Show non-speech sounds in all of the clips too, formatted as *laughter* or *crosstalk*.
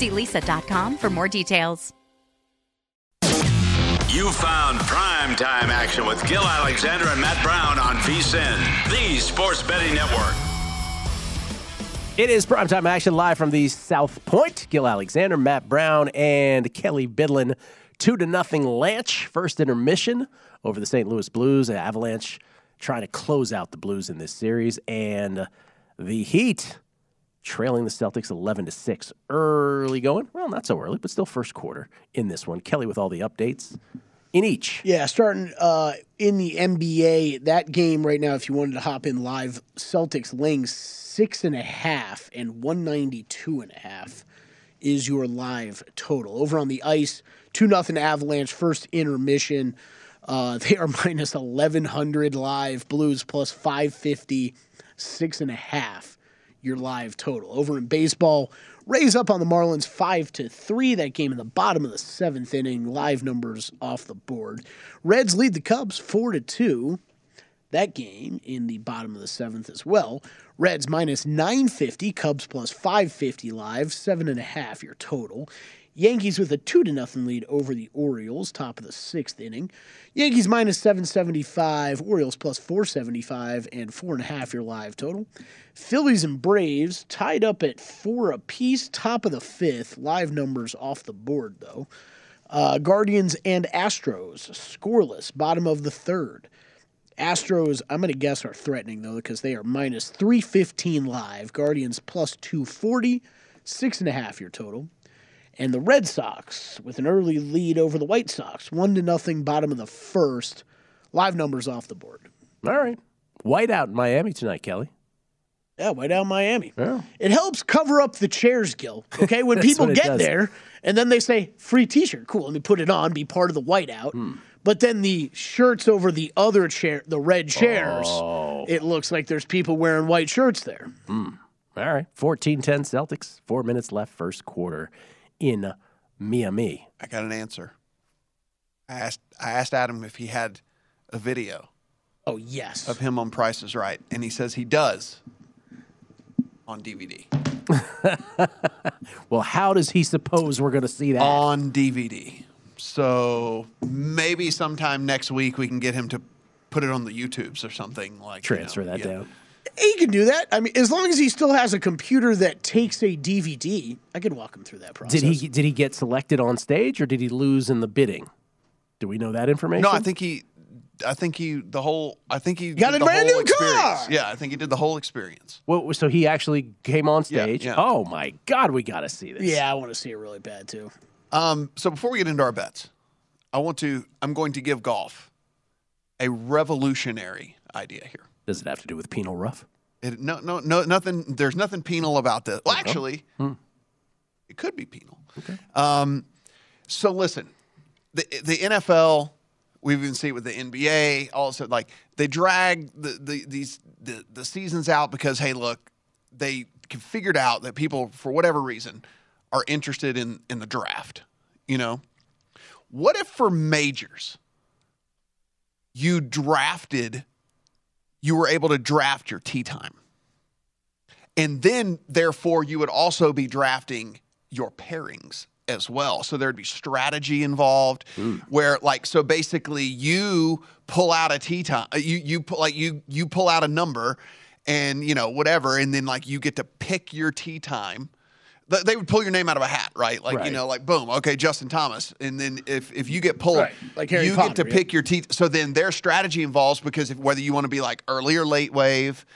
See leesa.com for more details. You found prime time action with Gill Alexander and Matt Brown on VSIN, the sports betting network. It is primetime action live from the South Point. Gill Alexander, Matt Brown, and Kelly Bidlin. Two to nothing Lanch. First intermission over the St. Louis Blues. Avalanche trying to close out the Blues in this series. And the Heat trailing the Celtics 11 to 6. Early going. Well, not so early, but still first quarter in this one. Kelly with all the updates in each. Yeah, starting uh, in the NBA, that game right now, if you wanted to hop in live, Celtics laying six and a half and 192 and a half is your live total. Over on the ice, 2 nothing Avalanche, first intermission. Uh, they are *laughs* minus 1100 live, Blues plus 550, six and a half your live total. Over in baseball, Rays up on the Marlins five to three. That game in the bottom of the seventh inning. Live numbers off the board. Reds lead the Cubs four to two. That game in the bottom of the seventh as well. Reds minus 950, Cubs plus 550 live, seven and a half your total. Yankees with a two to nothing lead over the Orioles, top of the sixth inning. Yankees minus 775, Orioles plus 475, and four and a half your live total. Phillies and Braves tied up at four apiece, top of the fifth. Live numbers off the board though. Uh, Guardians and Astros scoreless, bottom of the third. Astros, I'm going to guess, are threatening though because they are minus 315 live. Guardians plus 240, six and a half your total and the Red Sox with an early lead over the White Sox, one to nothing, bottom of the first. Live numbers off the board. All right. White out in Miami tonight, Kelly. Yeah, white out in Miami. Yeah. It helps cover up the chairs, Gill. Okay, when *laughs* people get does. there and then they say free T-shirt, cool. Let me put it on, be part of the whiteout. Hmm. But then the shirts over the other chair, the red chairs, Oh. it looks like there's people wearing white shirts there. All right. 14 10 Celtics. Four minutes left, first quarter in Miami. I got an answer. I asked I asked Adam if he had a video Oh yes. of him on Price is Right, and he says he does on DVD. *laughs* Well, how does he suppose we're going to see that? On DVD. So maybe sometime next week we can get him to put it on the YouTubes or something like you know, Transfer that yeah. down. He can do that. I mean, as long as he still has a computer that takes a DVD, I could walk him through that process. Did he did he get selected on stage or did he lose in the bidding? Do we know that information? No, I think he I think he the whole. I think he Got did a brand whole new car! Yeah, I think he did the whole experience. Well, so he actually came on Yeah, stage. yeah. Oh my God, we got to see this. Yeah, I want to see it really bad too. Um, so before we get into our bets, I want to. I'm going to give golf a revolutionary idea here. Does it have to do with penal rough? It, no, no, no, nothing. There's nothing penal about this. Well, actually, it could be penal. Okay. Um, so listen, the the NFL, we've even seen it with the NBA. Also, like they drag the, the these the, the seasons out because hey, look, they figured out that people for whatever reason are interested in in the draft. You know, what if for majors you drafted, you were able to draft your tee time? And then, therefore, you would also be drafting your pairings as well. So there'd be strategy involved where like so basically you pull out a tee time uh, you you pull like you you pull out a number and you know whatever and then like you get to pick your tee time. Th- They would pull your name out of a hat, right? Like you know, like boom, okay, Justin Thomas, and then if if you get pulled, Right, like Harry you Potter, get to yeah. pick your teeth. So then their strategy involves because if, whether you want to be like early or late wave,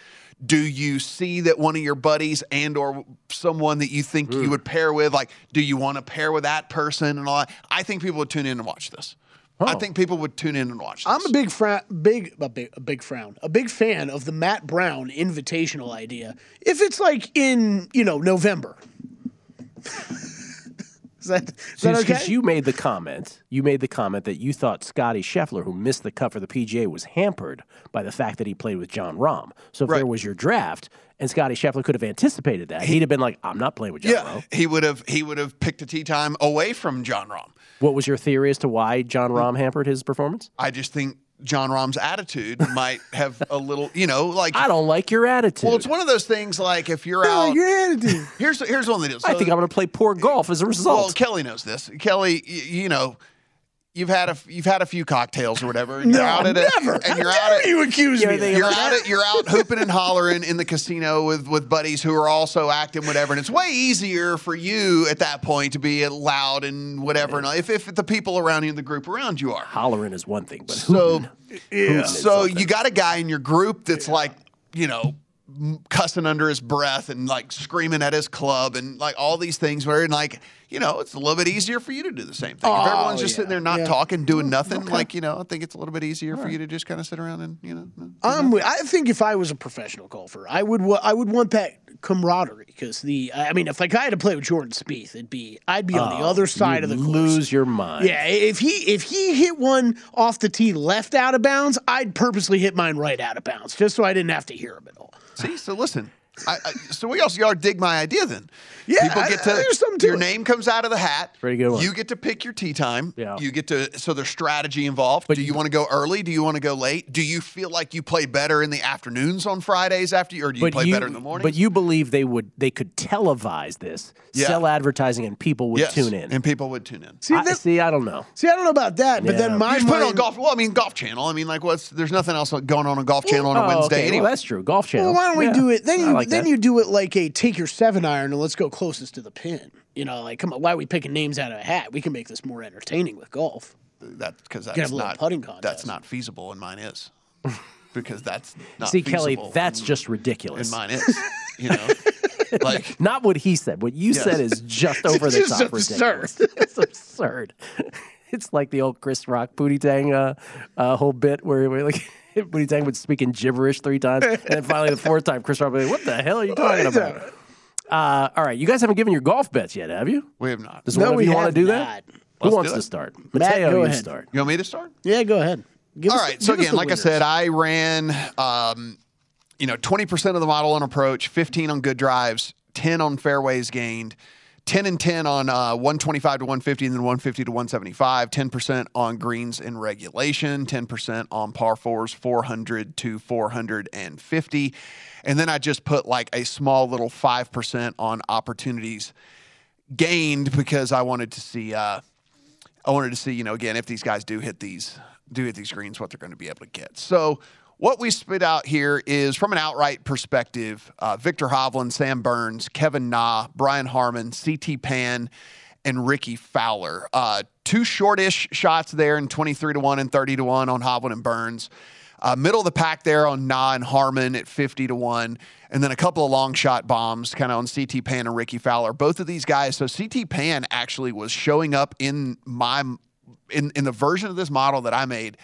do you see that one of your buddies and or someone that you think Hmm. you would pair with, like, do you want to pair with that person and all that? I think people would tune in and watch this. I Oh. think people would tune in and watch this. I'm a big frown, big, a big, a big frown, a big fan of the Matt Brown invitational idea. If it's like in, you know, November. *laughs* is that, is that Because okay? you made the comment, you made the comment that you thought Scotty Scheffler, who missed the cut for the PGA, was hampered by the fact that he played with Jon Rahm. So if Right. there was your draft, and Scotty Scheffler could have anticipated that, he'd have been like, "I'm not playing with John yeah, Rahm." he would have he would have picked a tee time away from Jon Rahm. What was your theory as to why John hmm. Rahm hampered his performance? I just think Jon Rahm's attitude might have a little, you know, like *laughs* I don't like your attitude. Well, it's one of those things like if you're out. your attitude. Here's here's one that is. I think I'm going to play poor golf as a Well, result. Kelly knows this. Kelly, you know, you've had a you've had a few cocktails or whatever. And No, you're out at a, never. and you're How out at you accuse You're me. the- of you're out at, you're out hooping and hollering in the casino with with buddies who are also acting whatever, and it's way easier for you at that point to be loud and whatever. And if if the people around you in the group around you are Hollering is one thing, but so hooting- so you got a guy in your group that's like you know m- cussing under his breath and like screaming at his club and like all these things where and like you know it's a little bit easier for you to do the same thing if Oh, everyone's just yeah. sitting there not Yeah. talking doing nothing like you know i think it's a little bit easier for you to just kind of sit around and you know I'm with, I think if I was a professional golfer, I would wa- I would want that camaraderie because the I mean if like I had to play with Jordan Spieth, it'd be I'd be on the oh, other side of the course. lose your mind. Yeah, if he if he hit one off the tee left out of bounds, I'd purposely hit mine right out of bounds just so I didn't have to hear him at all. See so listen I, I, so we also y'all dig my idea then. Yeah, people get to I- there's something to your it. name comes out of the hat. Pretty good one. You get to pick your tee time. Yeah. You get to so there's strategy involved. But do you, want to go early? Do you want to go late? Do you feel like you play better in the afternoons on Fridays after you, or do you play better in the morning? But you believe they would they could televise this, Yeah. sell advertising, and people would yes, tune in. and people would tune in. See, I, that, see, I don't know. see, I don't know about that, but then my You put it on golf. Well, I mean, Golf Channel. I mean, like, what's there's nothing else going on on Golf Channel on a Oh, Wednesday okay. anyway. Well, that's true. Golf channel. Well, why don't we Yeah. do it? Then you like then that. you do it like a take your seven iron and let's go closest to the pin. You know, like come on, why are we picking names out of a hat? We can make this more entertaining with golf. That's because that's a not putting That's not feasible, and mine is because that's *laughs* not See, Kelly, feasible, that's and- just ridiculous. and mine is. You know, *laughs* like Not what he said. What you Yes. said is just *laughs* over the top absurd. ridiculous. it's absurd. It's like the old Chris Rock Pootie Tang uh, uh, whole bit where, where like *laughs* Pootie Tang would speak in gibberish three times, and then finally the fourth time, Chris Rock would be like, "What the hell are you talking about?" Uh, all right, you guys haven't given your golf bets yet, have you? we have not. Does No, one of we you want to do not. that? Who Let's wants do to it. start? Matt, Mateo, go you ahead. start. You want me to start? Yeah, go ahead. Give All us- right. So give us again, the like I winners. said, I ran, um, you know, twenty percent of the model on approach, fifteen on good drives, ten on fairways gained, ten and ten on uh, one twenty five to one fifty, and then one fifty to one seventy five. Ten percent on greens in regulation, ten percent on par fours, four hundred to four hundred and fifty, and then I just put like a small little five percent on opportunities gained because I wanted to see. Uh, I wanted to see, you know, again, if these guys do hit these do hit these greens, what they're going to be able to get. So what we spit out here is from an outright perspective: uh, Viktor Hovland, Sam Burns, Kevin Na, Brian Harman, CT Pan, and Rickie Fowler. Uh, two shortish shots there in 23 to 1 and 30 to 1 on Hovland and Burns. Uh, middle of the pack there on Na and Harman at 50 to 1. And then a couple of long shot bombs kind of on CT Pan and Rickie Fowler. Both of these guys. So CT Pan actually was showing up in my in, in the version of this model that I made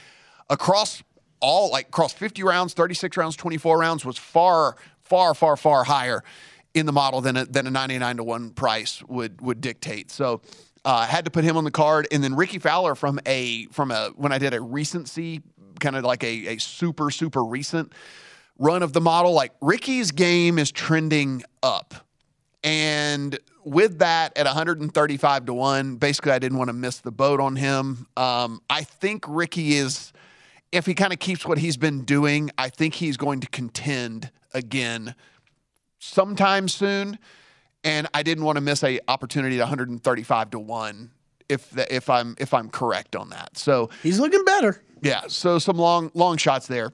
across all like across 50 rounds, 36 rounds, 24 rounds was far, far, far, far higher in the model than a, than a 99 to 1 price would would dictate. So uh, had to put him on the card, and then Rickie Fowler from a from a when I did a recency kind of like a, a super super recent run of the model, like Rickie's game is trending up, and with that at 135 to one, basically I didn't want to miss the boat on him. Um, I think Rickie is. If he kind of keeps what he's been doing, I think he's going to contend again sometime soon and I didn't want to miss a opportunity at 135 to one if the, if I'm if I'm correct on that. So he's looking better. Yeah. So some long long shots there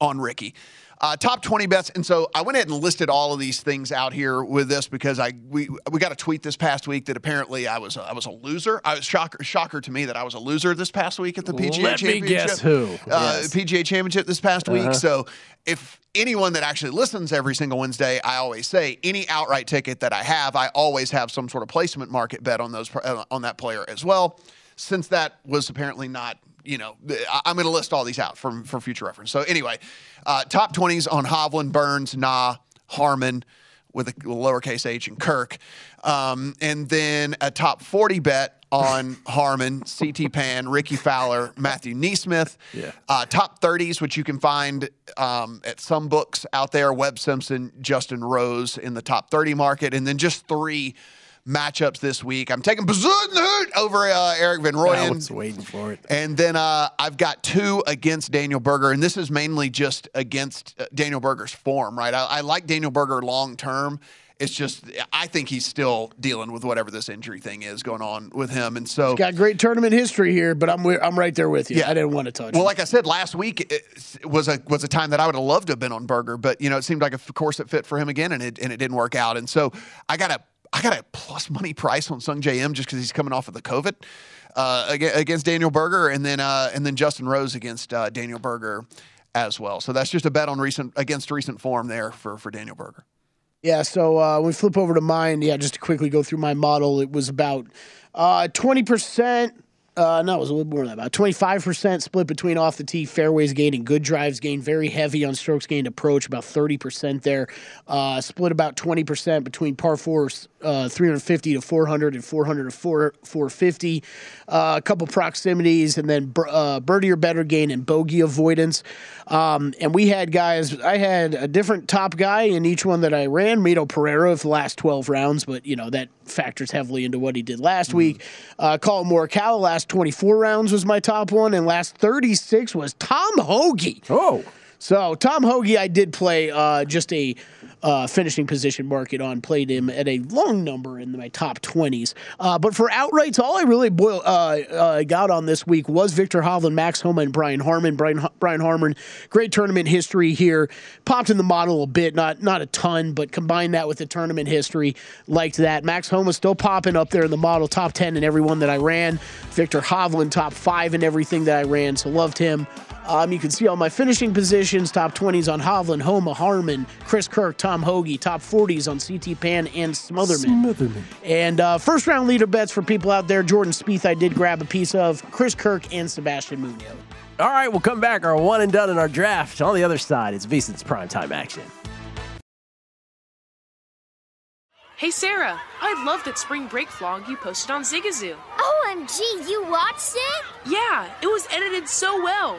on Rickie. Uh, top 20 bets. And so I went ahead and listed all of these things out here with this because I we we got a tweet this past week that apparently I was a, I was a loser. I was shocker shocker to me that I was a loser this past week at the PGA Let Championship. me guess who. Uh, Yes. PGA Championship this past Uh-huh. week. So if anyone that actually listens every single Wednesday, I always say any outright ticket that I have, I always have some sort of placement market bet on those uh, on that player as well. Since that was apparently not, you know, I'm going to list all these out for for future reference. So anyway, uh, top 20s on Hovland, Burns, Na, Harman with a lowercase h and Kirk, um, and then a top 40 bet on *laughs* Harman, CT Pan, Rickie Fowler, Matthew NeSmith. Yeah. Uh, top 30s, which you can find um, at some books out there Webb Simpson, Justin Rose in the top 30 market, and then just three matchups this week. I'm taking Bezuidenhout over uh, Erik van Rooyen. I was waiting for it. And then uh, I've got two against Daniel Berger, and this is mainly just against uh, Daniel Berger's form, right? I, I like Daniel Berger long term. It's just I think he's still dealing with whatever this injury thing is going on with him, and so Got great tournament history here, but I'm I'm right there with you. Yeah. I didn't want to touch. Well, him. like I said last week, it was a was a time that I would have loved to have been on Berger, but you know it seemed like a course that fit for him again, and it and it didn't work out. And so I got a I got a plus money price on Sungjae Im just because he's coming off of the COVID uh, against Daniel Berger, and then uh, and then Justin Rose against uh, Daniel Berger as well. So that's just a bet on recent against recent form there for for Daniel Berger. Yeah, so uh, we flip over to mine. Yeah, just to quickly go through my model, it was about uh, twenty percent. Uh, no, it was a little more than that. About twenty five percent split between off the tee fairways gained and good drives gained. Very heavy on strokes gained approach, about thirty percent there. Uh, split about twenty percent between par fours, uh, three hundred fifty to 400 and 400 to 4, 450. Uh, a couple proximities, and then uh, birdie or better gain and bogey avoidance. Um, and we had guys. I had a different top guy in each one that I ran. Mito Pereira for the last twelve rounds, but you know that factors heavily into what he did last week. Uh, Collin Morikawa last twenty four rounds was my top one, and last thirty six was Tom Hoge. Oh, So Tom Hoge, I did play uh, just a uh, finishing position market on. Played him at a long number in my top twenties. Uh, but for outrights, all I really boil, uh, uh, got on this week was Viktor Hovland, Max Homa, and Brian Harman. Brian Brian Harman, great tournament history here. Popped in the model a bit, not not a ton, but combined that with the tournament history, liked that. Max Homa still popping up there in the model, top ten in every one that I ran. Viktor Hovland, top five in everything that I ran, so loved him. Um, you can see all my finishing positions, top 20s on Hovland, Homa, Harman, Chris Kirk, Tom Hoge, top 40s on CT Pan and Smotherman. Smotherman. And uh, first round leader bets for people out there, Jordan Spieth I did grab a piece of, Chris Kirk and Sebastian Munoz. all right. We'll come back. Our one and done in our draft. On the other side, it's VSiN's primetime action. Hey Sarah, I love that spring break vlog you posted on Zigazoo. OMG, you watched it? Yeah, it was edited so well.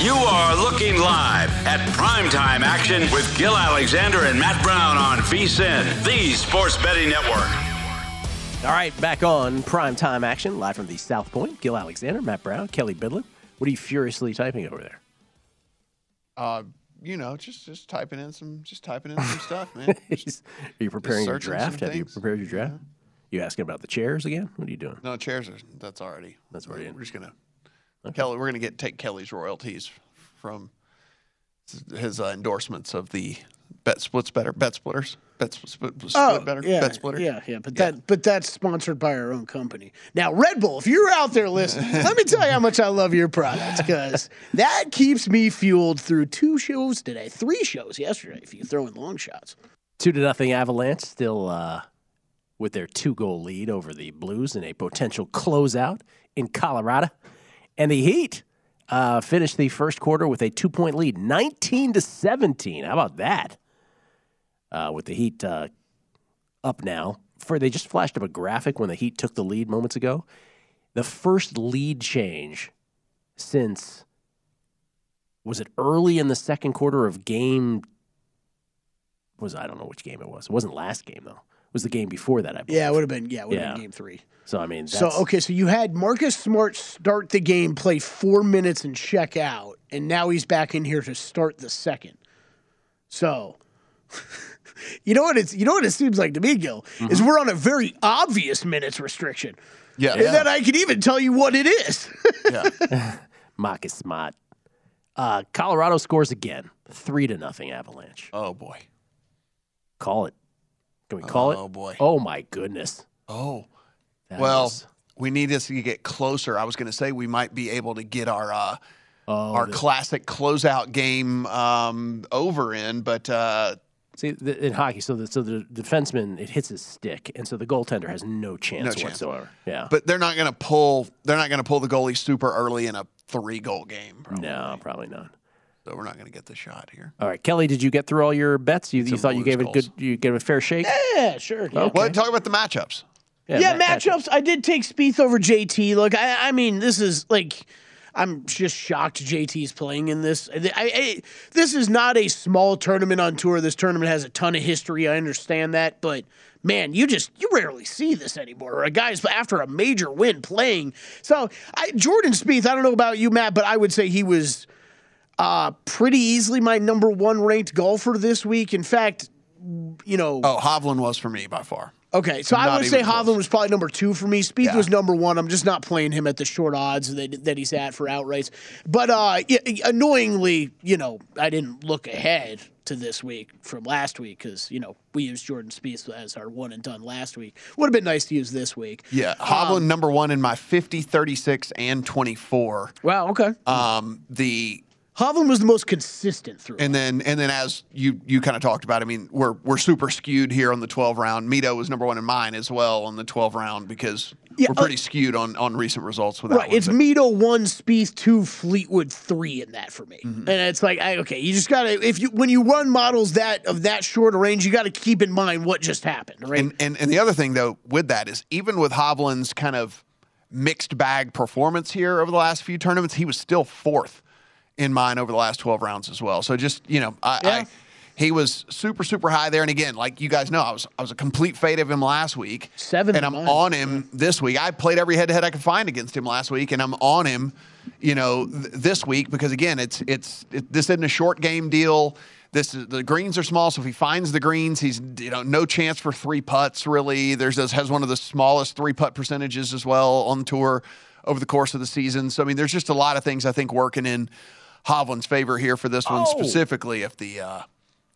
You are looking live at primetime action with Gill Alexander and Matt Brown on VSIN, the sports betting network. All right, back on primetime action, live from the South Point. Gill Alexander, Matt Brown, Kelly Bidlin. What are you furiously typing over there? Uh, you know, just just typing in some, just typing in some *laughs* stuff, man. are you preparing your draft? some Have you prepared your draft? You asking about the chairs again? What are you doing? No chairs are. That's already. That's already. We're just gonna. Kelly, we're gonna get take Kelly's royalties from his uh, endorsements of the bet splits better, bet splitters, bet split, split Oh, better, yeah, bet splitter. yeah, yeah. But that, but that's sponsored by our own company. Now, Red Bull, if you're out there listening, let me tell you how much I love your product because that keeps me fueled through two shows today, three shows yesterday. If you throw in long shots, Two to nothing Avalanche still uh, with their two goal lead over the Blues in a potential closeout in Colorado. And the Heat uh, finished the first quarter with a two point lead, 19 to 17. How about that? Uh, with the Heat uh, up now. For They just flashed up a graphic when the Heat took the lead moments ago. The first lead change since, was it early in the second quarter of game was I don't know which game it was. It wasn't last game though. It was the game before that. I believe. yeah, it would have been yeah, it would have Yeah. been game three. So I mean, So okay, so you had Marcus Smart start the game, play four minutes, and check out, and now he's back in here to start the second. So, *laughs* you know what it's you know what it seems like to me, Gill, is we're on a very obvious minutes restriction. Yeah. and then I can even tell you what it is. *laughs* *laughs* Marcus Smart. Uh, Colorado scores again, three to nothing Avalanche. Oh boy, call it. Can we call it? Oh, boy. Oh my goodness. Oh, That well, is- we need this to get closer. I was going to say we might be able to get our uh, Oh, our the- classic closeout game um, over in, but uh, See, the, in hockey, so the so the defenseman it hits his stick, and so the goaltender has no chance, No chance. whatsoever. Yeah, but they're not going to pull. They're not going to pull the goalie super early in a three goal game. no, probably not. So we're not going to get the shot here. All right, Kelly, did you get through all your bets? You, you thought you Blues gave it a good, you gave it a fair shake. yeah, sure. Yeah. Well, talk about the matchups. Yeah, ma- matchups. I did take Spieth over JT. Look, I, I mean, this is like, I'm just shocked JT's playing in this. I, I, this is not a small tournament on tour. This tournament has a ton of history. I understand that, but man, you just you rarely see this anymore. A guy's after a major win playing. So I, Jordan Spieth, I don't know about you, Matt, but I would say he was uh, pretty easily my number one ranked golfer this week. In fact, you know, Oh, Hovland was for me by far. Okay, so I would say close. Hovland was probably number two for me. Spieth Yeah. was number one. I'm just not playing him at the short odds that, that he's at for outrights. But uh, annoyingly, you know, I didn't look ahead to this week from last week because you know we used Jordan Spieth as our one and done last week. Would have been nice to use this week. Yeah, Hovland number one in my 50, 36, and 24. Wow. Okay. Um, the Hovland was the most consistent through. and then and then as you you kind of talked about, I mean, we're we're super skewed here on the 12 round. Mito was number one in mine as well on the 12 round because Yeah, we're pretty skewed on on recent results with that Right, one. it's but- Mito one, Spieth two, Fleetwood three in that for me, Mm-hmm. and it's like, I, okay, you just gotta if you when you run models that of that short a range, you got to keep in mind what just happened, right? And, and and the other thing though with that is even with Hovland's kind of mixed bag performance here over the last few tournaments, he was still fourth in mine over the last twelve rounds as well. So just you know, I, I he was super super high there. And again, like you guys know, I was I was a complete fade of him last week, seven, and I'm on him this week. I played every head to head I could find against him last week, and I'm on him, you know, th- this week because again, it's it's it, this isn't a short game deal. This is the greens are small, so if he finds the greens, he's you know no chance for three putts really. There's this has one of the smallest three putt percentages as well on tour over the course of the season. So I mean, there's just a lot of things I think working in Hovland's favor here for this one Oh. specifically. If the uh,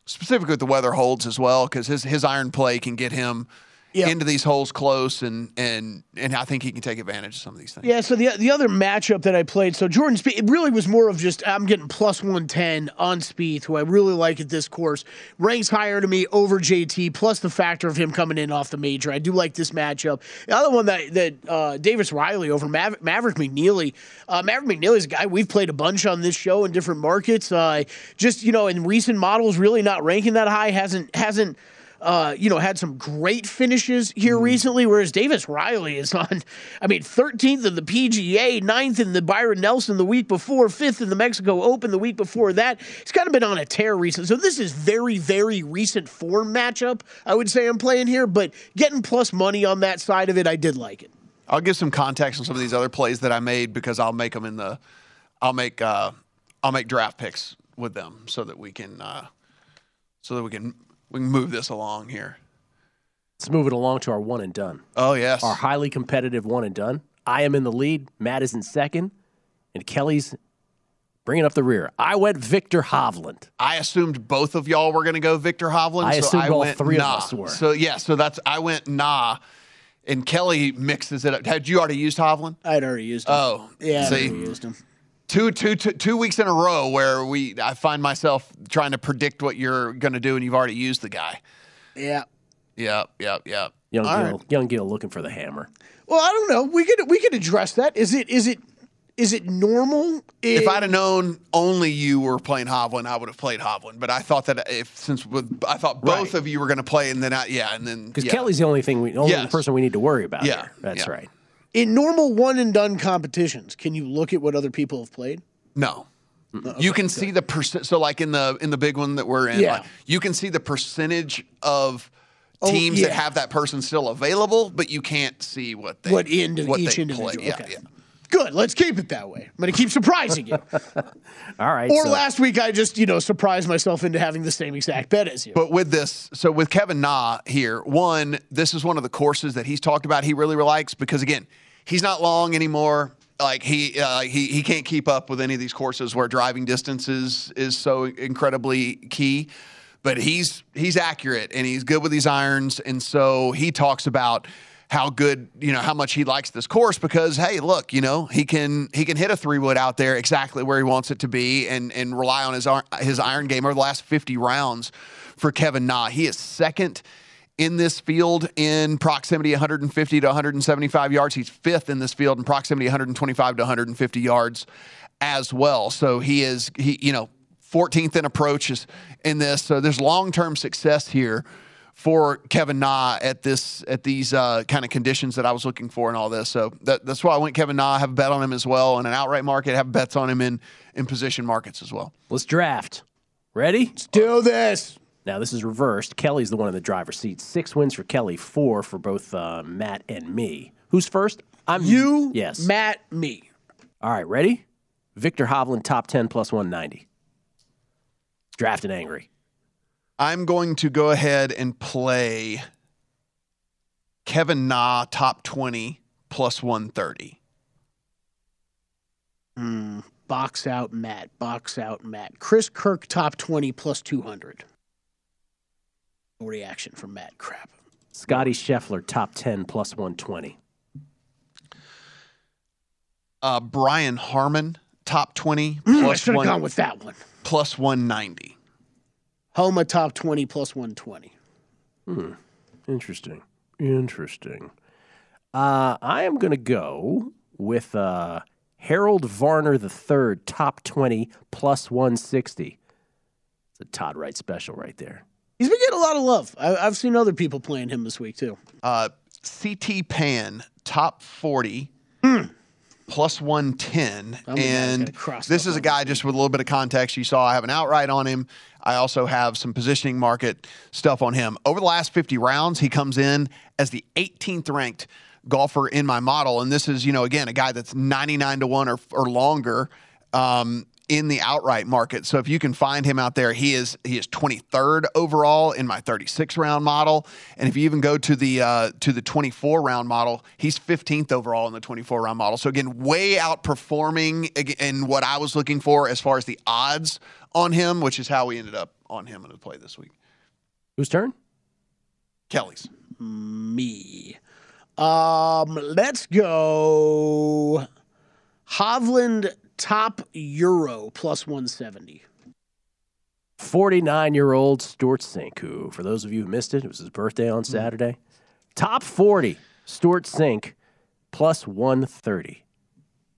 specifically if the weather holds as well, because his his iron play can get him into these holes close, and and and I think he can take advantage of some of these things. Yeah, so the the other matchup that I played, so Jordan Spieth, it really was more of just I'm getting plus 110 on Spieth, who I really like at this course. Ranks higher to me over JT, plus the factor of him coming in off the major. I do like this matchup. The other one that that uh, Davis Riley over Mav- Maverick McNealy. Uh, Maverick McNealy's a guy we've played a bunch on this show in different markets. Uh, just you know, in recent models, really not ranking that high. Hasn't hasn't uh, you know, had some great finishes here recently, whereas Davis Riley is on, I mean, 13th in the PGA, 9th in the Byron Nelson the week before, 5th in the Mexico Open the week before that. He's kind of been on a tear recently. So this is very, very recent form matchup, I would say I'm playing here, but getting plus money on that side of it, I did like it. I'll give some context on some of these other plays that I made because I'll make them in the, I'll make uh, I'll make draft picks with them so that we can uh, so that we can we can move this along here. Let's move it along to our one and done. Oh yes, Our highly competitive one and done. I am in the lead. Matt is in second, and Kelly's bringing up the rear. I went Viktor Hovland. I assumed both of y'all were going to go Viktor Hovland. I so assumed I all went three of nah. us were. So yeah, so that's I went nah, and Kelly mixes it up. Had you already used Hovland? I'd already used him. Oh, Yeah, I'd See, already used him. Two, two, two, two weeks in a row where we I find myself trying to predict what you're going to do, and you've already used the guy. Yeah. Yeah. Yeah. yep. Young All Gill, young Gill looking for the hammer. Well, I don't know. We could we could address that. Is it is it is it normal? If I'd have known only you were playing Hovland, I would have played Hovland. But I thought that if since with I thought both of you were going to play, and then I, yeah, and then Because yeah. Kelly's the only thing we, only Yes. person we need to worry about. Yeah, here. that's yeah. right. In normal one and done competitions, can you look at what other people have played? No. you can see the percent. So, like in the in the big one that we're in, Yeah. like, you can see the percentage of Oh, teams that have that person still available, but you can't see what they what indi- what each individual. play. Yeah, okay. yeah. Good. Let's keep it that way. I'm going to keep surprising you. *laughs* All right. or so- last week, I just you know surprised myself into having the same exact bet as you. But with this, so with Kevin Na here, one, this is one of the courses that he's talked about he really likes because again, he's not long anymore. Like he uh, he he can't keep up with any of these courses where driving distance is is so incredibly key. But he's he's accurate and he's good with these irons, and so he talks about how good you know how much he likes this course because hey look you know he can he can hit a three wood out there exactly where he wants it to be and and rely on his his iron game over the last 50 rounds for Kevin Na he is second in this field in proximity 150 to 175 yards he's fifth in this field in proximity 125 to 150 yards as well so he is he you know 14th in approaches in this so there's long-term success here for Kevin Na at this at these uh, kind of conditions that I was looking for and all this. So that, that's why I went Kevin Na. I have a bet on him as well in an outright market. Have bets on him in in position markets as well. Let's draft. Ready? Let's do this. Now this is reversed. Kelly's the one in the driver's seat. Six wins for Kelly, four for both uh, Matt and me. Who's first? I'm You, Yes. Matt, me. All right, ready? Viktor Hovland, top ten plus one ninety. Drafted angry. I'm going to go ahead and play Kevin Na top 20 plus 130. Hmm. box out Matt. Box out Matt. Chris Kirk top twenty plus two hundred. No reaction from Matt. Crap. Scotty Scheffler, top ten plus one twenty. Uh, Brian Harman top 20 Mm, *clears throat* I plus should have one, gone with that one. plus 190. Homa top twenty plus one twenty. Hmm. Interesting. Interesting. Uh, I am going to go with uh, Harold Varner III, top 20 plus 160. It's a Todd Wright special right there. He's been getting a lot of love. I, I've seen other people playing him this week too. Uh, CT Pan top 40 plus 110. I'm and this is a guy just with a little bit of context. You saw I have an outright on him. I also have some positioning market stuff on him. Over the last 50 rounds, he comes in as the 18th ranked golfer in my model. And this is, you know, again, a guy that's 99 to 1 or, or longer. Um, in the outright market. So if you can find him out there, he is he is 23rd overall in my 36 round model. And if you even go to the uh, to the 24 round model, he's 15th overall in the 24 round model. So again, way outperforming in what I was looking for as far as the odds on him, which is how we ended up on him in the play this week. Whose turn? Kelly's. Me. Um, let's go. Hovland top Euro plus 170. 49 year old Stewart Cink, who, for those of you who missed it, it was his birthday on mm-hmm. Saturday. Top 40, Stewart Cink, plus 130.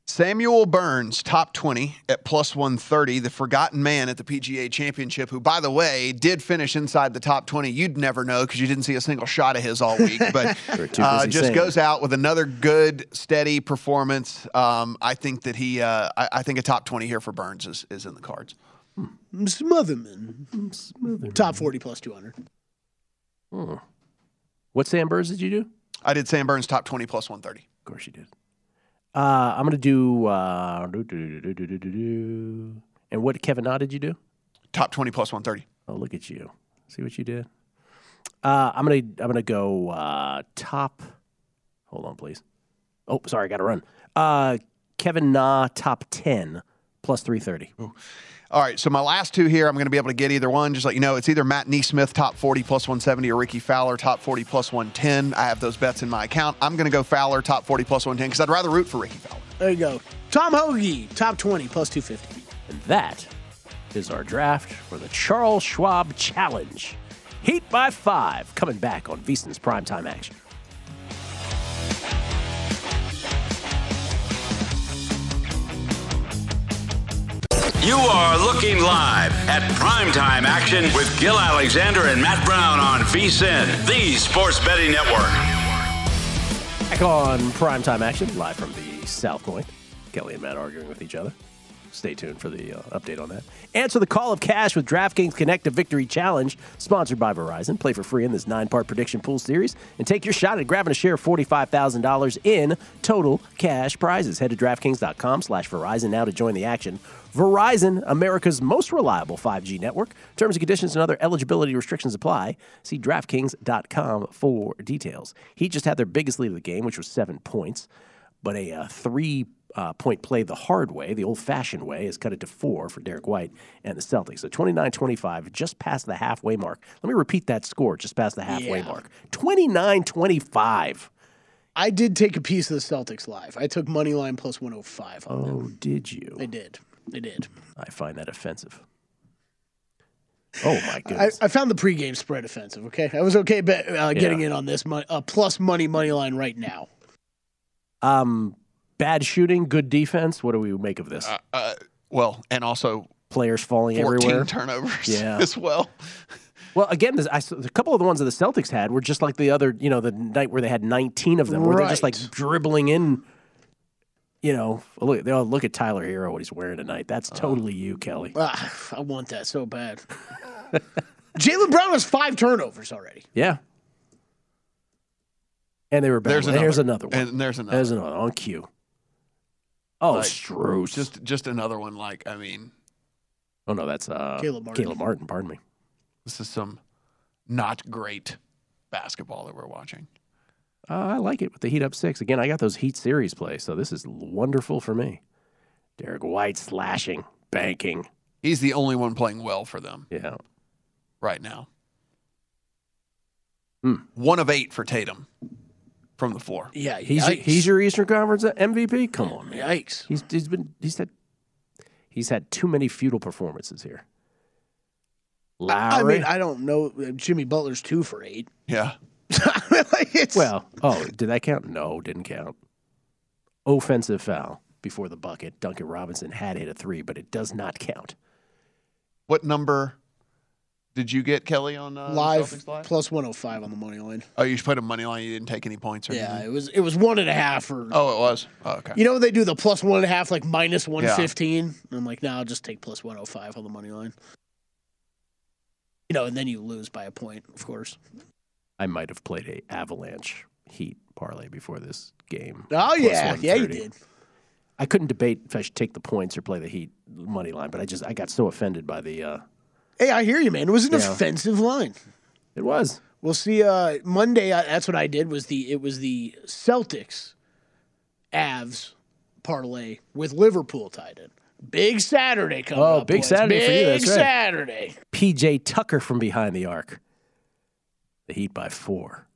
Samuel Burns, top 20 at plus 130, the forgotten man at the PGA Championship, who, by the way, did finish inside the top 20. You'd never know because you didn't see a single shot of his all week, *laughs* but uh, just saying goes out with another good, steady performance. Um, I think that he, uh, I, I think a top 20 here for Burns is, is in the cards. Smotherman. Top 40 plus 200. Hmm. What Sam Burns did you do? I did Sam Burns top 20 plus 130. Of course you did. Uh, I'm going to do, uh, do, do, do. And what Kevin Na did you do? Top 20 plus 130. Oh, look at you. See what you did? Uh, I'm gonna I'm gonna go uh, top. Hold on, please. Oh, sorry, I got to run. Uh, Kevin Na top ten plus three thirty. All right, so my last two here, I'm going to be able to get either one. Just let you know, it's either Matt NeSmith top 40 plus 170 or Rickie Fowler top 40 plus 110. I have those bets in my account. I'm going to go Fowler top 40 plus 110 because I'd rather root for Rickie Fowler. There you go. Tom Hoge, top 20 plus 250. And that is our draft for the Charles Schwab Challenge. Heat by five, coming back on VSiN's primetime action. You are looking live at primetime action with Gill Alexander and Matt Brown on VSIN, the sports betting network. Back on primetime action, live from the South Point. Kelly and Matt arguing with each other. Stay tuned for the uh, update on that. Answer the call of cash with DraftKings Connect to Victory Challenge, sponsored by Verizon. Play for free in this nine part prediction pool series and take your shot at grabbing a share of $45,000 in total cash prizes. Head to DraftKings.com slash Verizon now to join the action. Verizon, America's most reliable 5G network. Terms and conditions and other eligibility restrictions apply. See DraftKings.com for details. He just had their biggest lead of the game, which was seven points, but a uh, three uh, point play the hard way, the old fashioned way, has cut it to four for Derrick White and the Celtics. So 29 25, just past the halfway mark. Let me repeat that score, just past the halfway Yeah. mark 29 25. I did take a piece of the Celtics live. I took money line plus 105. On Oh, them. did you? I did. I did. I find that offensive. Oh, my I, goodness. I found the pregame spread offensive. Okay, I was okay bet, uh, getting Yeah. in on this mon- uh, plus money money line right now. Um, bad shooting, good defense. What do we make of this? Uh, well, and also Players falling 14 everywhere. turnovers Yeah. *laughs* as well. Well, again, this, I, saw- a couple of the ones that the Celtics had were just like the other, you know, the night where they had 19 of them, where they're just like dribbling in. You know, look, oh, look at Tyler Herro, what he's wearing tonight. That's totally you, Kelly. Ah, I want that so bad. *laughs* Jaylen Brown has five turnovers already. Yeah. And they were There's battling. There's another. another one. And there's another. There's another on cue. Oh, Like, Strus. Just just another one. Like I mean, oh no, that's uh, Caleb Martin. Caleb Martin. Pardon me. this is some not great basketball that we're watching. Uh, I like it with the Heat up six. Again, I got those Heat series plays, so this is wonderful for me. Derrick White slashing, banking. He's the only one playing well for them Yeah. right now. Hmm. One of eight for Tatum from the floor. Yeah, He's yikes. he's your Eastern Conference MVP. Come on, man. Yikes. He's he's been he's had he's had too many futile performances here. I Lowry. mean, I don't know. Jimmy Butler's two for eight. Yeah. *laughs* Like, it's- well, oh, did that count? No, didn't count. Offensive foul before the bucket. Duncan Robinson had hit a three, but it does not count. What number did you get, Kelly, on uh, live, Celtics live? plus 105 on the money line. Oh, you should put a money line. You didn't take any points or Yeah, anything? it was it was one and a half or Oh, it was. Oh, okay. You know they do the plus one and a half, like minus one fifteen. I'm like, no, I'll just take plus one oh five on the money line. You know, and then you lose by a point, of course. I might have played a Avalanche Heat parlay before this game. Oh yeah, yeah, you did. I couldn't debate if I should take the points or play the Heat money line, but I just I got so offended by the. uh Hey, I hear you, man. It was an Yeah. offensive line. It was. We'll see. Uh, Monday, uh, that's what I did. Was the it was the Celtics, Avs parlay with Liverpool tied in. Big Saturday coming Oh, up. big boys. Saturday for you, Big that's right. Saturday. PJ Tucker from behind the arc. The Heat by four.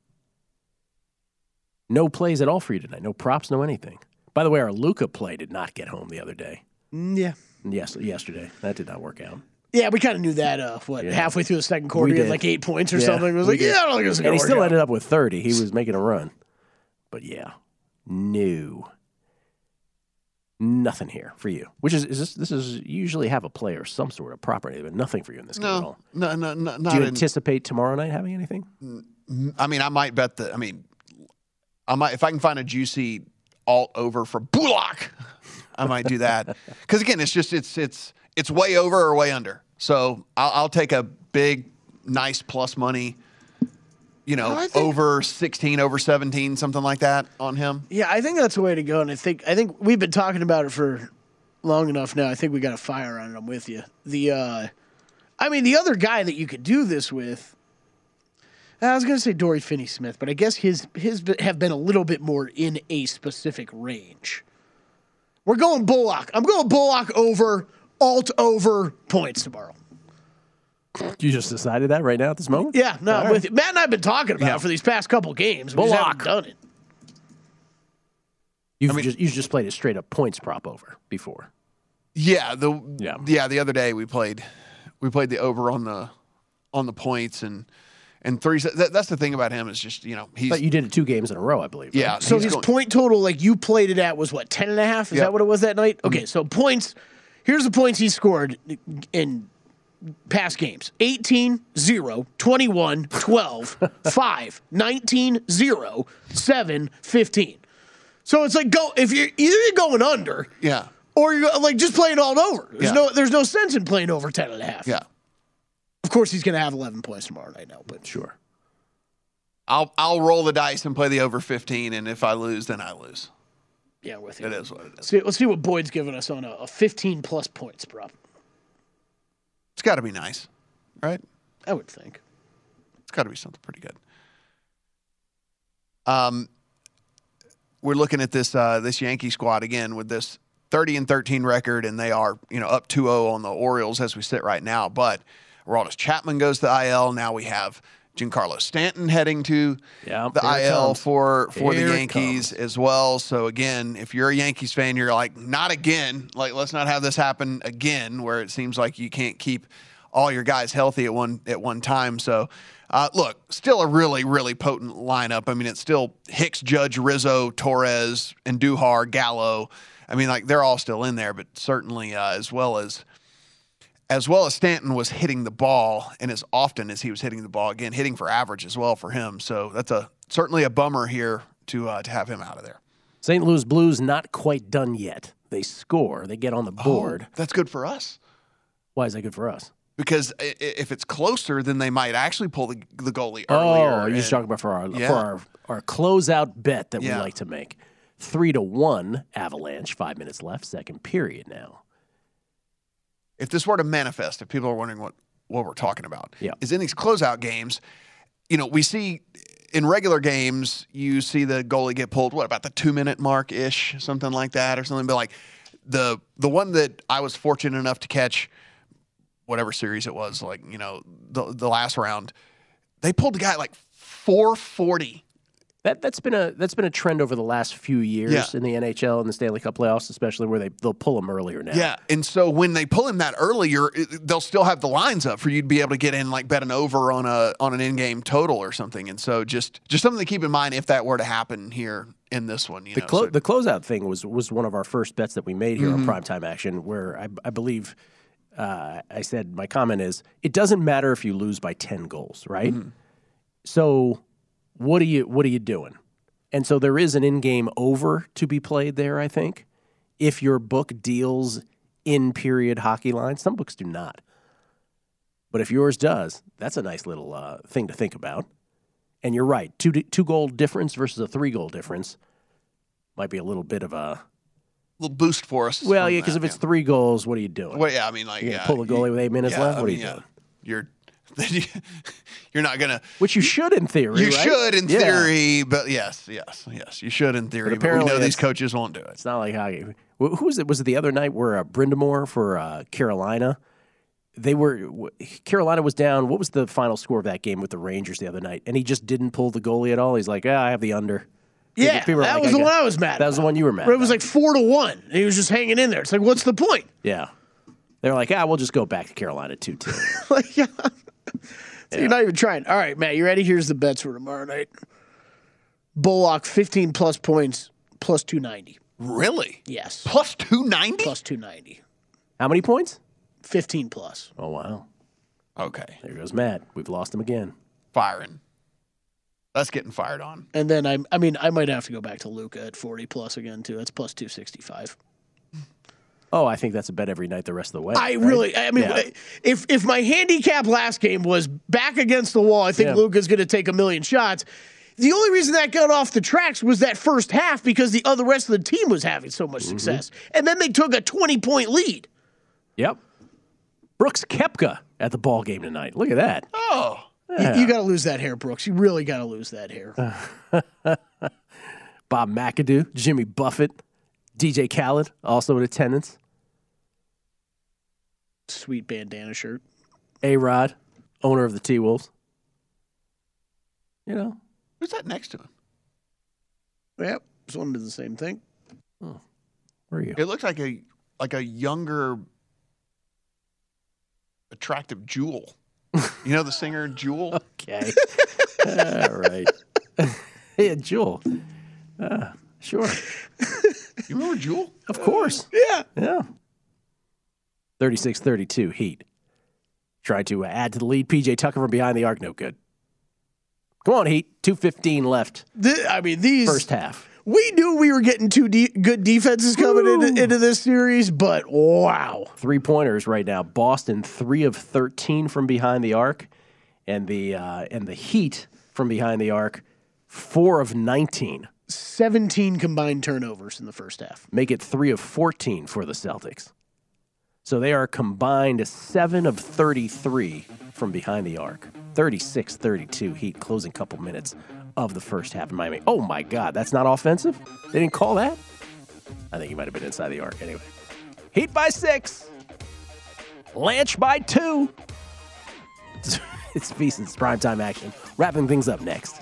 No plays at all for you tonight. No props, no anything. By the way, our Luka play did not get home the other day. Mm, Yeah. Yes, yesterday. That did not work out. Yeah, we kind of knew that. Uh, what Yeah. halfway through the second quarter, We he had did. like eight points or Yeah, something. It was like, did. yeah, I don't think it's And gonna work. he still out. ended up with 30. He was making a run. But yeah, no. Nothing here for you. Which is, is this, this is usually have a play or some sort of property, but nothing for you in this game at all. no, no, no, Do not you in- anticipate tomorrow night having anything? I mean, I might bet that. I mean, I might if I can find a juicy alt over for Bullock, I might do that. *laughs* Because again, it's just it's it's it's way over or way under. So I'll, I'll take a big, nice plus money. You know, I think- over sixteen, over seventeen, something like that on him. Yeah, I think that's the way to go, and I think I think we've been talking about it for long enough now. I think we got a fire on it. I'm with you. The, uh, I mean, the other guy that you could do this with. I was going to say Dory Finney-Smith, but I guess his his have been a little bit more in a specific range. We're going Bullock. I'm going Bullock over alt over points tomorrow. You just decided that right now at this moment? Yeah, no, I'm right. with you. Matt and I've been talking about Yeah. it for these past couple games. We just haven't done it. You've just you just played a straight up points prop over before. Yeah, the Yeah. yeah the other day we played we played the over on the on the points and and three. That, that's the thing about him is just you know he's But you did it two games in a row, I believe. yeah. So he's his going- point total, like you played it at, was what, 10 and a half? Is Yep. that what it was that night? Mm-hmm. Okay, so points. Here's the points he scored in past games 18, 0, 21, 12, *laughs* 5, 19, 0, 7, 15. So it's like go if you're either you're going under yeah or you're like just playing all over. There's Yeah. no there's no sense in playing over 10 and a half. yeah. Of course he's gonna have 11 points tomorrow night now, but Sure. I'll I'll roll the dice and play the over fifteen, and if I lose, then I lose. yeah, with you. It is what it is. See, let's see what Boyd's giving us on a, a 15 plus points prop. It's got to be nice, right? I would think. It's got to be something pretty good. Um, we're looking at this uh, this Yankee squad again with this 30 and 13 record, and they are you know up 2-0 on the Orioles as we sit right now. But Aroldis Chapman goes to IL. Now we have Giancarlo Stanton heading to Yeah, the IL for for Here the Yankees as well. So again, if you're a Yankees fan, you're like, not again. Like, let's not have this happen again, where it seems like you can't keep all your guys healthy at one at one time. So, uh, look, still a really really potent lineup. I mean, it's still Hicks, Judge, Rizzo, Torres, and Duhar, Gallo. I mean, like they're all still in there, but certainly uh, as well as as well as Stanton was hitting the ball, and as often as he was hitting the ball, again hitting for average as well for him. So that's a certainly a bummer here to uh, to have him out of there. St. Louis Blues not quite done yet. They score, they get on the board. Oh, that's good for us. Why is that good for us? Because if it's closer, then they might actually pull the, the goalie Oh, earlier. you're just and- talking about for our Yeah. for our, our closeout bet that Yeah. we like to make. Three to one Avalanche. Five minutes left, second period now. If this were to manifest, if people are wondering what, what we're talking about, Yeah. is in these closeout games, you know, we see in regular games, you see the goalie get pulled, what, about the two minute mark ish, something like that, or something. But like the the one that I was fortunate enough to catch, whatever series it was, like, you know, the, the last round, they pulled the guy like 440. That that's been a that's been a trend over the last few years Yeah. in the NHL and the Stanley Cup playoffs, especially where they they'll pull them earlier now. Yeah, and so when they pull him that earlier, it- they'll still have the lines up for you to be able to get in like bet an over on a on an in-game total or something. And so just just something to keep in mind if that were to happen here in this one. You The know, clo- so- the closeout thing was was one of our first bets that we made here Mhm. on primetime action, where I, I believe uh, I said my comment is it doesn't matter if you lose by ten goals, right? Mm-hmm. So what are you what are you doing? And so there is an in-game over to be played there. I think if your book deals in period hockey lines, some books do not, but if yours does, that's a nice little uh, thing to think about. And you're right, two two goal difference versus a three goal difference might be a little bit of a little boost for us. well, yeah, because if it's three goals, what are you doing? Well, yeah, I mean, like, yeah, pull the goalie with eight minutes yeah, left. I What are you yeah. doing? You're *laughs* you're not gonna. Which you should in theory. You right? should in Yeah. theory, but yes, yes, yes, you should in theory. But But, we apparently know these coaches won't do it. It's not like hockey. Who was it? Was it the other night where uh, Brind'Amour for uh, Carolina? They were Carolina was down. What was the final score of that game with the Rangers the other night? And he just didn't pull the goalie at all. He's like, ah, I have the under. Yeah, that like, was the one I was mad That was the one you were mad. Where it was like four to one. And he was just hanging in there. It's like, what's the point? Yeah, they're like, ah, we'll just go back to Carolina two two. *laughs* like, yeah. So You're not even trying. All right, Matt, you ready? Here's the bets for tomorrow night. Bullock, 15 plus points, plus 290. Really? Yes. Plus 290? Plus 290. How many points? 15 plus. Oh wow. Okay. There goes Matt. We've lost him again. Firing. That's getting fired on. And then I, I mean, I might have to go back to Luka at 40 plus again too. That's plus 265. Oh, I think that's a bet every night the rest of the way. I right? really, I mean, Yeah. if if my handicap last game was back against the wall, I think Yeah. Luka's going to take a million shots. The only reason that got off the tracks was that first half because the other rest of the team was having so Mm-hmm. much success, and then they took a 20 point lead. Yep. Brooks Koepka at the ball game tonight. Look at that. Oh. Yeah. You, got to lose that hair, Brooks. You really got to lose that hair. *laughs* Bob McAdoo, Jimmy Buffett, DJ Khaled also in attendance. Sweet bandana shirt. A Rod, owner of the T Wolves. You know, Who's that next to him? Yep, just wanted to the same thing. Oh, where are you? It looks like a like a younger, attractive Jewel. You know the singer Jewel? *laughs* Okay. All right. *laughs* hey, Jewel. Uh, sure. *laughs* You remember Jewel? Of course. Yeah. Yeah. 36 32 Heat. Try to add to the lead. PJ Tucker from behind the arc. No good. Come on, Heat. 2.15 left. Th- I mean, these First half. We knew we were getting two de- good defenses coming into, into this series, but wow. Three pointers right now. Boston, three of 13 from behind the arc. And the, uh, and the Heat from behind the arc, four of 19. 17 combined turnovers in the first half. make it three of 14 for the Celtics. So they are combined 7 of 33 from behind the arc. 36 32 Heat closing couple minutes of the first half in Miami. Oh my God, that's not offensive? They didn't call that? I think he might have been inside the arc anyway. Heat by six. Lanch by two. *laughs* It's VSiN's primetime action. Wrapping things up next.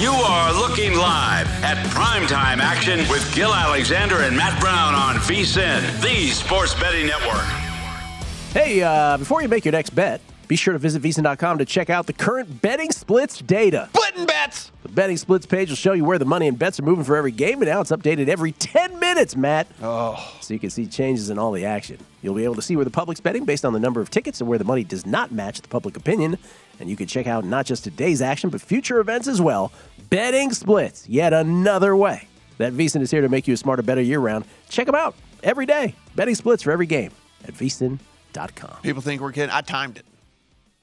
You are looking live at primetime action with Gill Alexander and Matt Brown on VSIN, the sports betting network. Hey, uh, before you make your next bet, be sure to visit VSIN.com to check out the current betting splits data. Splitting bets. The betting splits page will show you where the money and bets are moving for every game, and now it's updated every 10 minutes, Matt. Oh. So you can see changes in all the action. You'll be able to see where the public's betting based on the number of tickets and where the money does not match the public opinion. And you can check out not just today's action, but future events as well. Betting splits, yet another way. That VSIN is here to make you a smarter, better year round. Check them out every day. Betting splits for every game at VSIN.com. People think we're kidding. I timed it.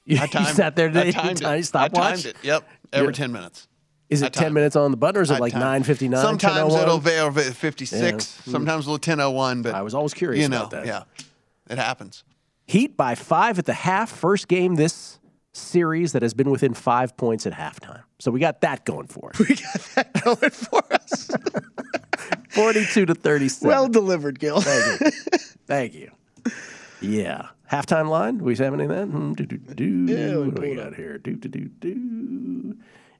You, I *laughs* you timed sat there today. I timed timed it. I stopwatch? timed it. Yep. Every Yeah. 10 minutes. Is it 10 minutes on the button or is it I like 959? Sometimes 10:01? it'll veil 56. Yeah. Hmm. Sometimes it'll 1001. But I was always curious you know, about that. Yeah. It happens. Heat by five at the half. First game this series that has been within five points at halftime. So we got that going for us. *laughs* We got that going for us. *laughs* 42 to 37. well delivered, Gill. Thank you. *laughs* Thank you. Yeah. Halftime line? Do we have any of that? Hmm, do, do, do. Yeah, what do we got here? Do, do, do, do.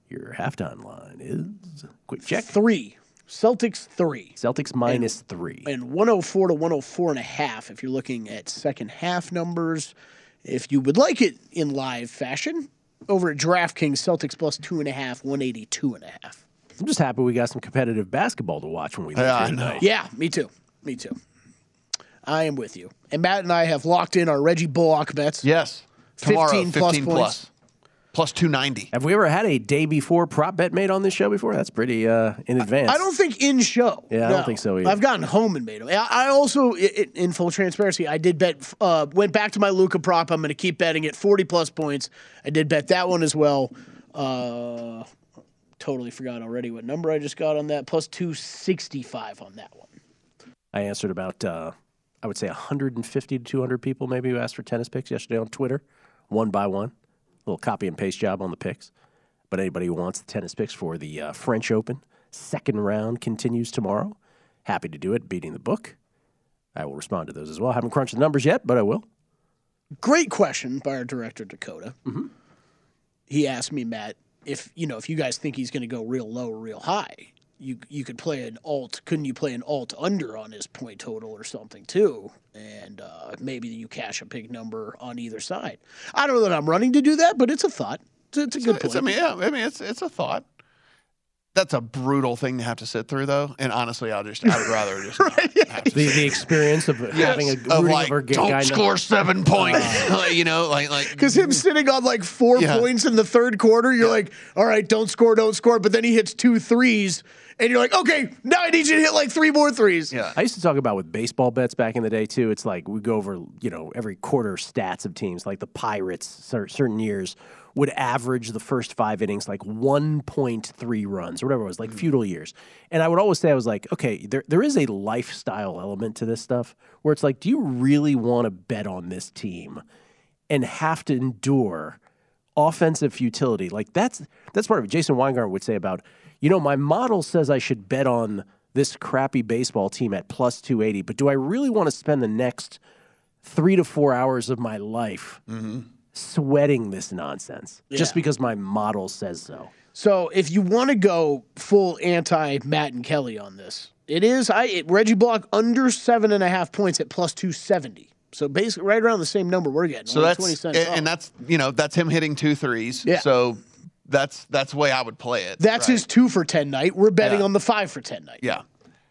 Your halftime line is quick check. Three. Celtics three. Celtics minus three. And 104 to 104 and a half if you're looking at second half numbers. If you would like it in live fashion, over at DraftKings, Celtics plus two and a half, 182 and a half. I'm just happy we got some competitive basketball to watch when we leave Yeah, here I know. tonight. Yeah, me too. Me too. I am with you. And Matt and I have locked in our Reggie Bullock bets. Yes. Tomorrow, 15 plus 15 points. plus. Plus 290. Have we ever had a day before prop bet made on this show before? That's pretty uh, in advance. I don't think in show. Yeah, I don't think so either. I've gotten home and made them. I I also, i- i- in full transparency, I did bet. Uh, went back to my Luka prop. I'm going to keep betting it. 40 plus points. I did bet that one as well. Uh, totally forgot already what number I just got on that. Plus 265 on that one. I answered about, uh, I would say 150 to 200 people maybe who asked for tennis picks yesterday on Twitter, one by one. Little copy and paste job on the picks. But anybody who wants the tennis picks for the uh, French Open, second round continues tomorrow. Happy to do it, beating the book. I will respond to those as well. I haven't crunched the numbers yet, but I will. Great question by our director Dakota. He asked me, Matt, if you know if you guys think he's going to go real low or real high, you you could play an alt. Couldn't you play an alt under on his point total or something too? And uh, maybe you cash a big number on either side. I don't know that I'm running to do that, but it's a thought. It's, it's a good It's- point. I mean, yeah, I mean, it's it's a thought. That's a brutal thing to have to sit through, though. And honestly, I'll just I would rather just *laughs* not have to The, the experience of having a of rooting like over don't guy score seven points, *laughs* *laughs* Like, you know, like like Because him mm. sitting on like four Yeah. points in the third quarter, you're like, all right, don't score, don't score. But then he hits two threes, and you're like, okay, now I need you to hit like three more threes. Yeah. I used to talk about with baseball bets back in the day too. It's like we go over, you know, every quarter stats of teams. Like the Pirates, certain years would average the first five innings like 1.3 runs or whatever it was, like hmm. feudal years. And I would always say, I was like, okay, there there is a lifestyle element to this stuff where it's like, do you really want to bet on this team and have to endure? offensive futility. Like that's that's part of it. Jason Weingarten would say about, you know, my model says I should bet on this crappy baseball team at plus 280, but do I really want to spend the next three to four hours of my life mm-hmm. Sweating this nonsense just because my model says so? So if you want to go full anti Matt and Kelly on this, it is I it, Reggie Bullock under seven and a half points at plus two seventy. So basically, right around the same number we're getting. so that's 20 and, cents and that's you know that's him hitting two threes. Yeah. So that's that's the way I would play it. that's right? his two for ten night. We're betting Yeah. on the five for ten night. Yeah.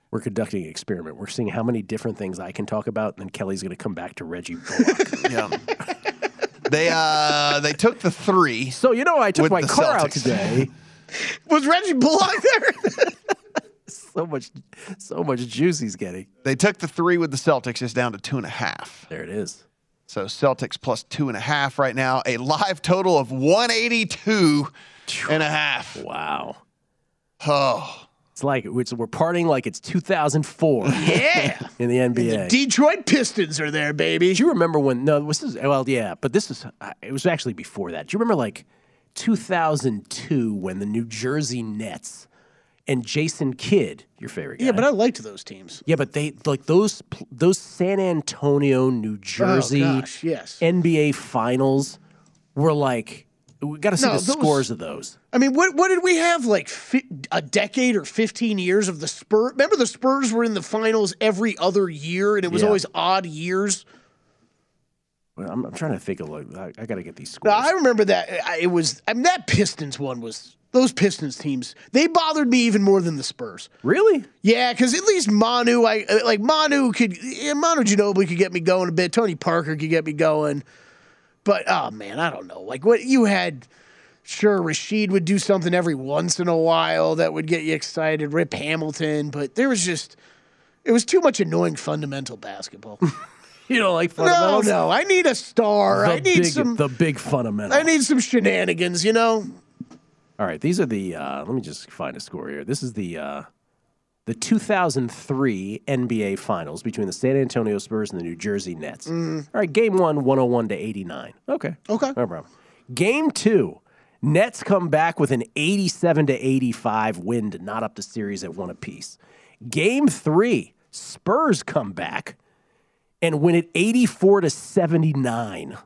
We're conducting an experiment. We're seeing how many different things I can talk about, and then Kelly's going to come back to Reggie Bullock. *laughs* yeah. They uh they took the three. So you know, I took with my the car out Celtics. today. *laughs* Was Reggie Bullock there? *laughs* so much, so much juice he's getting. They took the three with the Celtics is down to two and a half. There it is. So Celtics plus two and a half right now. A live total of 182 and a half. Wow. Oh. It's like it's, we're partying like it's 2004. *laughs* Yeah. *laughs* in the NBA. Detroit Pistons are there, baby. Do you remember when? No, this is well, yeah, but this is. uh, It was actually before that. Do you remember like 2002 when the New Jersey Nets and Jason Kidd, your favorite guy? Yeah, but I liked those teams. yeah, but they like those those San Antonio, New Jersey Oh, gosh, yes. NBA Finals were like. We got to see No, the those- scores of those. I mean, what what did we have like fi- a decade or fifteen years of the Spurs? Remember, the Spurs were in the finals every other year, and it was Yeah. always odd years. Well, I'm, I'm trying to think of like I, I got to get these scores. No, I remember that. It was I mean, that Pistons one was those Pistons teams. They bothered me even more than the Spurs. Really? Yeah, because at least Manu, I uh, like Manu could yeah, Manu Ginobili could get me going a bit. Tony Parker could get me going, but oh man, I don't know. Like what you had. Sure, Rasheed would do something every once in a while that would get you excited. Rip Hamilton, but there was just it was too much annoying fundamental basketball. *laughs* you know, like no, fundamentals? no, I need a star. The I need big, some. the big fundamental. I need some shenanigans. You know. All right, these are the. Uh, let me just find a score here. This is the uh, the 2003 NBA Finals between the San Antonio Spurs and the New Jersey Nets. Mm-hmm. All right, game one, 101 to 89. Okay, okay, no problem. Game two, Nets come back with an 87 to 85 win to knot up the series at one apiece. Game three, Spurs come back and win it 84 to 79.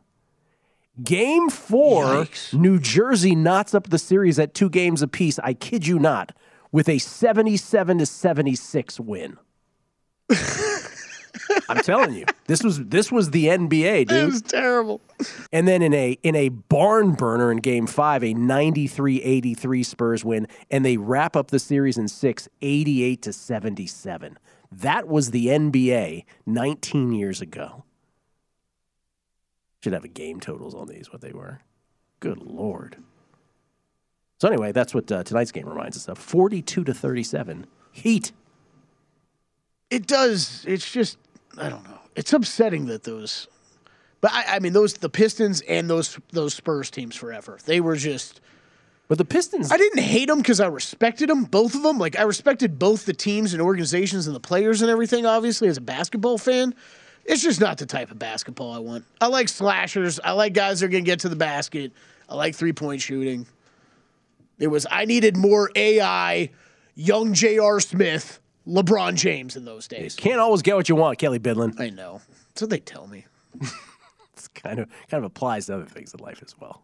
Game four, New Jersey knots up the series at two games apiece. I kid you not, with a 77 to 76 win. I'm telling you, this was this was the NBA, *laughs* dude. It was terrible. And then in a in a barn burner in game 5, a 93-83 Spurs win and they wrap up the series in 6, 88 to 77. That was the NBA 19 years ago. Should have a game totals on these what they were. Good lord. So anyway, that's what uh, tonight's game reminds us of. 42 to 37. Heat. It does. It's just I don't know. It's upsetting that those, but I, I mean those the Pistons and those those Spurs teams forever. They were just But the Pistons, I didn't hate them because I respected them, both of them. Like I respected both the teams and organizations and the players and everything. Obviously, as a basketball fan, it's just not the type of basketball I want. I like slashers. I like guys that are gonna get to the basket. I like three point shooting. It was I needed more AI, young J.R. Smith, LeBron James in those days. can't always get what you want, Kelly Bidlin. I know. That's what they tell me. *laughs* It's kind of kind of applies to other things in life as well.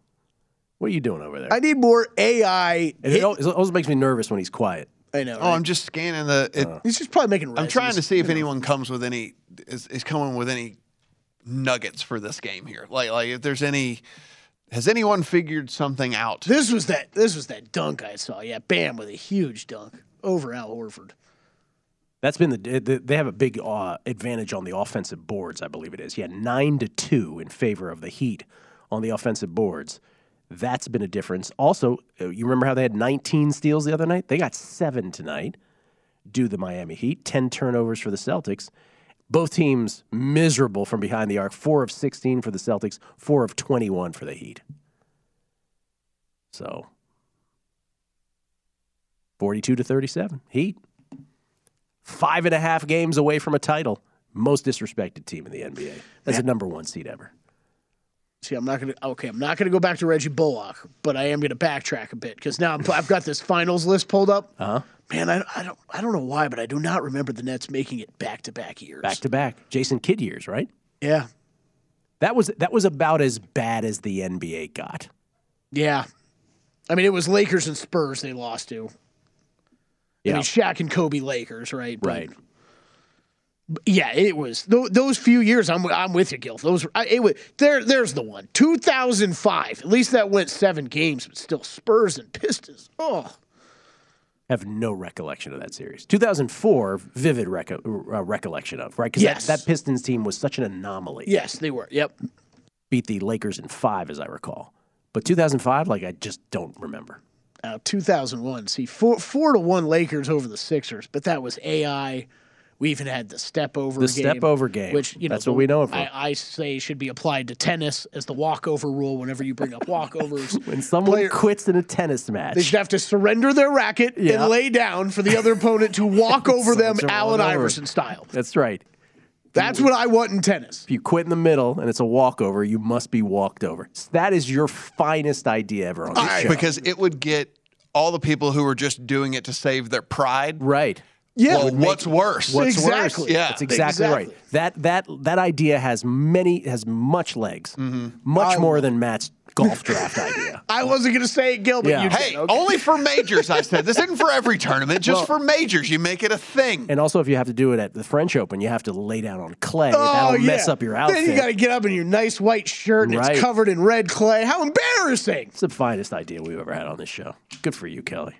What are you doing over there? I need more AI. And it, it always makes me nervous when he's quiet. I know. Oh, I'm just scanning the. It, uh. He's just probably making. I'm trying to see if you know. anyone comes with any is, is coming with any nuggets for this game here. Like like if there's any has anyone figured something out? This was that. This was that dunk I saw. Yeah, Bam with a huge dunk over Al Horford. That's been the the- they have a big uh, advantage on the offensive boards. I believe it is. Yeah, nine to two in favor of the Heat on the offensive boards. That's been a difference. Also, uh, you remember how they had 19 steals the other night? They got seven tonight. Due to the Miami Heat, 10 turnovers for the Celtics. Both teams miserable from behind the arc. Four of 16 for the Celtics. Four of 21 for the Heat. So, 42 to 37. Heat five and a half games away from a title. Most disrespected team in the NBA. That's a number one seed ever. See, I'm not gonna. Okay, I'm not gonna go back to Reggie Bullock, but I am gonna backtrack a bit because now I've got this finals list pulled up. Uh huh. Man, I, I don't I don't know why, but I do not remember the Nets making it back to back years. Back to back. Jason Kidd years, right? Yeah, That was that was about as bad as the NBA got. yeah. I mean, it was Lakers and Spurs they lost to. I Yeah. mean, Shaq and Kobe Lakers, right? But- Right. but yeah, it was tho- those few years. I'm I'm with you, Gill. Those I, it was there. There's the one. 2005. At least that went seven games, but still Spurs and Pistons. Oh, Have no recollection of that series. 2004, vivid reco- uh, recollection of right because Yes. that, that Pistons team was such an anomaly. yes, they were. Yep. Beat the Lakers in five, as I recall. But 2005, like I just don't remember. uh, 2001. See, four four to one Lakers over the Sixers, but that was AI. We even had the step over. The game, step over game. which you know, That's what we know it. I, I say should be applied to tennis as the walkover rule. Whenever you bring up *laughs* walkovers, When someone player- quits in a tennis match, they should have to surrender their racket Yeah. and lay down for the other opponent to *laughs* walk over them, Someone's Allen. Iverson style. That's right. That's what I want in tennis. If you quit in the middle and it's a walkover, you must be walked over. That is your finest idea ever on this show. because it would get all the people who were just doing it to save their pride. Right. Yeah. Well, Would make- what's worse? What's Exactly. worse? Yeah. That's exactly, Exactly. right. That that that idea has many has much legs, Mm-hmm. much I- more than Matt's golf draft *laughs* idea. I wasn't going to say it, Gill, but Yeah. you. Hey, Okay. only for majors, I said. This isn't for every tournament, just for majors. You make it a thing. And also, if you have to do it at the French Open, you have to lay down on clay. Oh, That'll mess up your outfit. Then you got to get up in your nice white shirt and Right. it's covered in red clay. How embarrassing! it's the finest idea we've ever had on this show. Good for you, Kelly.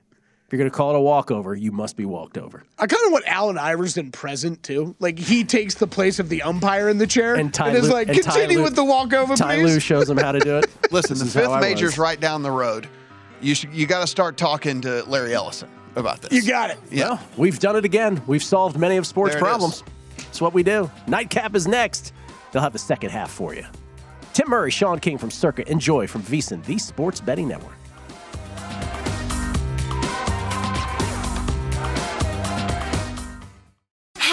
If you're going to call it a walkover, you must be walked over. I kind of want Allen Iverson present too. Like he takes the place of the umpire in the chair And Ty is Lue- like, and Ty continue Lue- with the walkover, Ty please. Lue shows him how to do it. *laughs* Listen, This the fifth major's right down the road. You should you got to start talking to Larry Ellison about this. You got it. Yeah. Well, we've done it again. We've solved many of sports There it problems. It's what we do. Nightcap is next. They'll have the second half for you. Tim Murray, Sean King from Circuit, Enjoy from VSiN, the Sports Betting Network.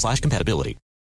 slash compatibility.